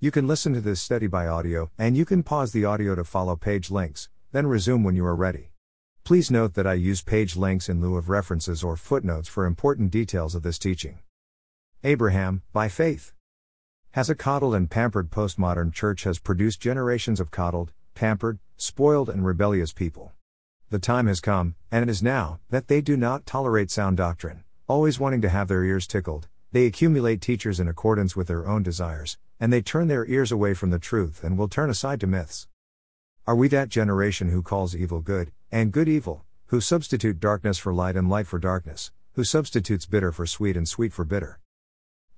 You can listen to this study by audio, and you can pause the audio to follow page links, then resume when you are ready. Please note that I use page links in lieu of references or footnotes for important details of this teaching. Abraham, by faith, has a coddled and pampered postmodern church has produced generations of coddled, pampered, spoiled, and rebellious people. The time has come, and it is now, that they do not tolerate sound doctrine, always wanting to have their ears tickled. They accumulate teachers in accordance with their own desires, and they turn their ears away from the truth and will turn aside to myths. Are we that generation who calls evil good, and good evil, who substitute darkness for light and light for darkness, who substitutes bitter for sweet and sweet for bitter?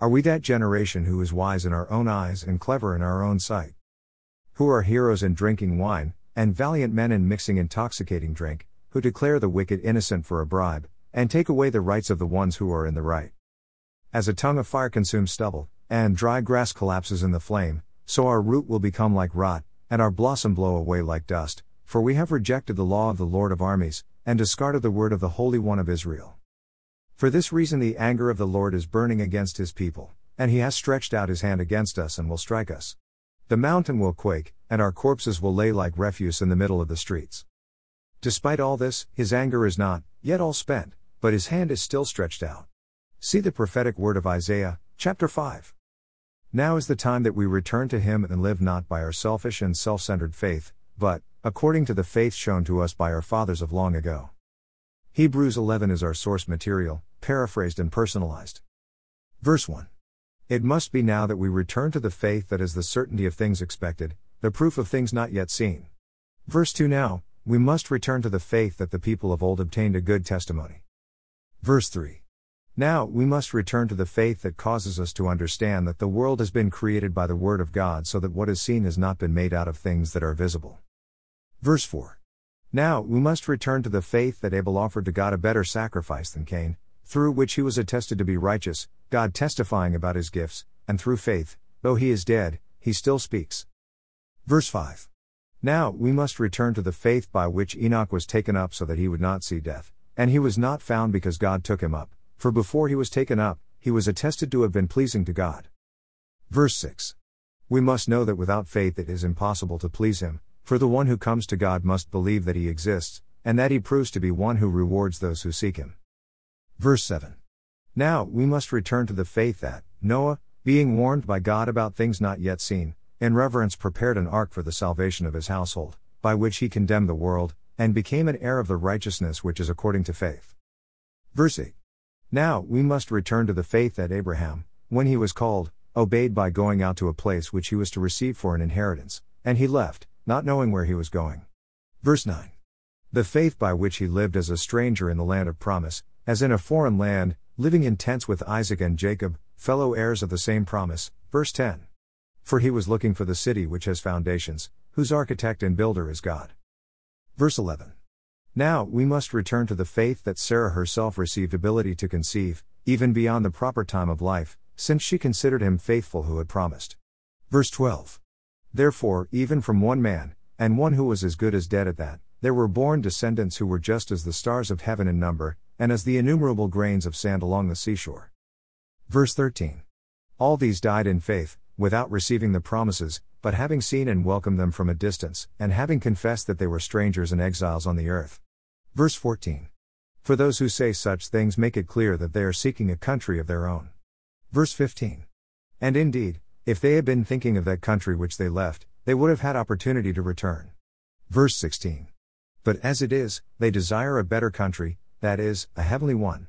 Are we that generation who is wise in our own eyes and clever in our own sight? Who are heroes in drinking wine, and valiant men in mixing intoxicating drink, who declare the wicked innocent for a bribe, and take away the rights of the ones who are in the right. As a tongue of fire consumes stubble, and dry grass collapses in the flame, so our root will become like rot, and our blossom blow away like dust, for we have rejected the law of the Lord of armies, and discarded the word of the Holy One of Israel. For this reason the anger of the Lord is burning against his people, and he has stretched out his hand against us and will strike us. The mountain will quake, and our corpses will lay like refuse in the middle of the streets. Despite all this, his anger is not, yet all spent, but his hand is still stretched out. See the prophetic word of Isaiah, chapter 5. Now is the time that we return to him and live not by our selfish and self centered faith, but, according to the faith shown to us by our fathers of long ago. Hebrews 11 is our source material, paraphrased and personalized. Verse 1. It must be now that we return to the faith that is the certainty of things expected, the proof of things not yet seen. Verse 2 Now, we must return to the faith that the people of old obtained a good testimony. Verse 3. Now, we must return to the faith that causes us to understand that the world has been created by the Word of God so that what is seen has not been made out of things that are visible. Verse 4. Now, we must return to the faith that Abel offered to God a better sacrifice than Cain, through which he was attested to be righteous, God testifying about his gifts, and through faith, though he is dead, he still speaks. Verse 5. Now, we must return to the faith by which Enoch was taken up so that he would not see death, and he was not found because God took him up, for before he was taken up, he was attested to have been pleasing to God. Verse 6. We must know that without faith it is impossible to please him, for the one who comes to God must believe that he exists, and that he proves to be one who rewards those who seek him. Verse 7. Now, we must return to the faith that, Noah, being warned by God about things not yet seen, in reverence prepared an ark for the salvation of his household, by which he condemned the world, and became an heir of the righteousness which is according to faith. Verse 8. Now, we must return to the faith that Abraham, when he was called, obeyed by going out to a place which he was to receive for an inheritance, and he left, not knowing where he was going. Verse 9. The faith by which he lived as a stranger in the land of promise, as in a foreign land, living in tents with Isaac and Jacob, fellow heirs of the same promise. Verse 10. For he was looking for the city which has foundations, whose architect and builder is God. Verse 11. Now, we must return to the faith that Sarah herself received ability to conceive, even beyond the proper time of life, since she considered him faithful who had promised. Verse 12. Therefore, even from one man, and one who was as good as dead at that, there were born descendants who were just as the stars of heaven in number, and as the innumerable grains of sand along the seashore. Verse 13. All these died in faith, without receiving the promises, but having seen and welcomed them from a distance, and having confessed that they were strangers and exiles on the earth. Verse 14. For those who say such things make it clear that they are seeking a country of their own. Verse 15. And indeed, if they had been thinking of that country which they left, they would have had opportunity to return. Verse 16. But as it is, they desire a better country, that is, a heavenly one.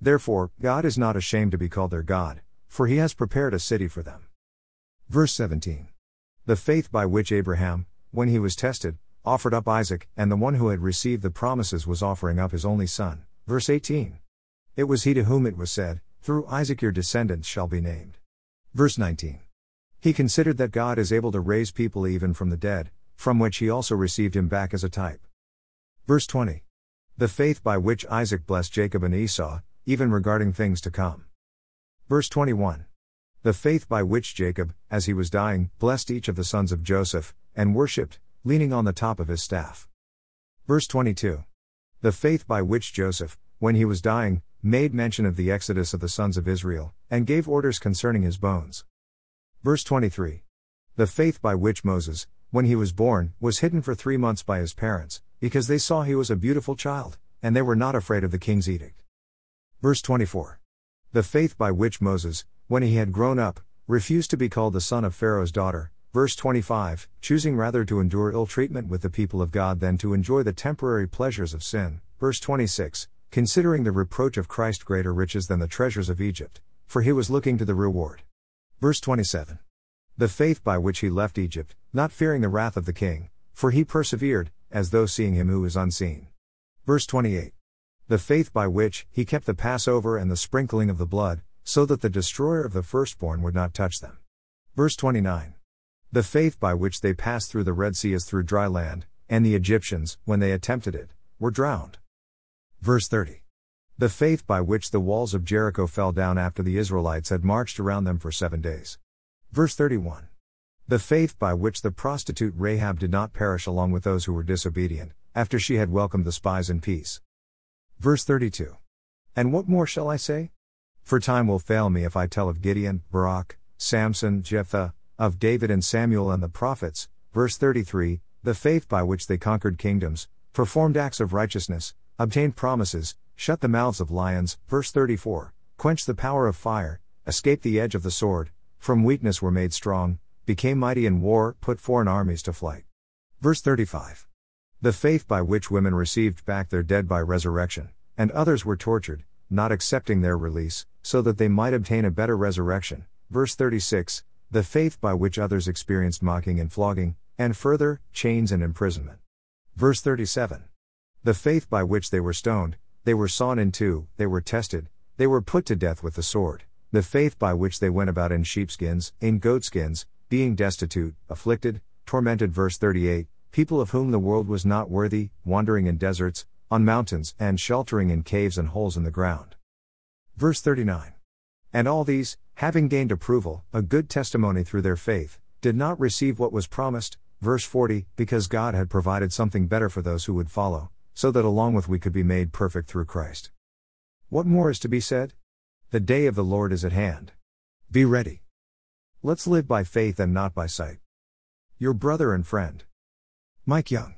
Therefore, God is not ashamed to be called their God, for he has prepared a city for them. Verse 17. The faith by which Abraham, when he was tested, offered up Isaac, and the one who had received the promises was offering up his only son. Verse 18. It was he to whom it was said, Through Isaac your descendants shall be named. Verse 19. He considered that God is able to raise people even from the dead, from which he also received him back as a type. Verse 20. The faith by which Isaac blessed Jacob and Esau, even regarding things to come. Verse 21. The faith by which Jacob, as he was dying, blessed each of the sons of Joseph, and worshipped, leaning on the top of his staff. Verse 22. The faith by which Joseph, when he was dying, made mention of the exodus of the sons of Israel, and gave orders concerning his bones. Verse 23. The faith by which Moses, when he was born, was hidden for three months by his parents, because they saw he was a beautiful child, and they were not afraid of the king's edict. Verse 24. The faith by which Moses, when he had grown up, refused to be called the son of Pharaoh's daughter. Verse 25, choosing rather to endure ill treatment with the people of God than to enjoy the temporary pleasures of sin. Verse 26, considering the reproach of Christ greater riches than the treasures of Egypt, for he was looking to the reward. Verse 27. The faith by which he left Egypt, not fearing the wrath of the king, for he persevered, as though seeing him who is unseen. Verse 28. The faith by which he kept the Passover and the sprinkling of the blood, so that the destroyer of the firstborn would not touch them. Verse 29. The faith by which they passed through the Red Sea as through dry land, and the Egyptians, when they attempted it, were drowned. Verse 30. The faith by which the walls of Jericho fell down after the Israelites had marched around them for seven days. Verse 31. The faith by which the prostitute Rahab did not perish along with those who were disobedient, after she had welcomed the spies in peace. Verse 32. And what more shall I say? For time will fail me if I tell of Gideon, Barak, Samson, Jephthah, of David and Samuel and the prophets. Verse 33 The faith by which they conquered kingdoms, performed acts of righteousness, obtained promises, shut the mouths of lions. Verse 34 Quenched the power of fire, escaped the edge of the sword, from weakness were made strong, became mighty in war, put foreign armies to flight. Verse 35. The faith by which women received back their dead by resurrection, and others were tortured, not accepting their release, so that they might obtain a better resurrection. Verse 36. The faith by which others experienced mocking and flogging, and further, chains and imprisonment. Verse 37. The faith by which they were stoned, they were sawn in two, they were tested, they were put to death with the sword the faith by which they went about in sheepskins, in goatskins, being destitute, afflicted, tormented. Verse 38 People of whom the world was not worthy, wandering in deserts, on mountains, and sheltering in caves and holes in the ground. Verse 39 And all these, having gained approval, a good testimony through their faith, did not receive what was promised. Verse 40 Because God had provided something better for those who would follow, so that along with we could be made perfect through Christ. What more is to be said? The day of the Lord is at hand. Be ready. Let's live by faith and not by sight. Your brother and friend, Mike Young.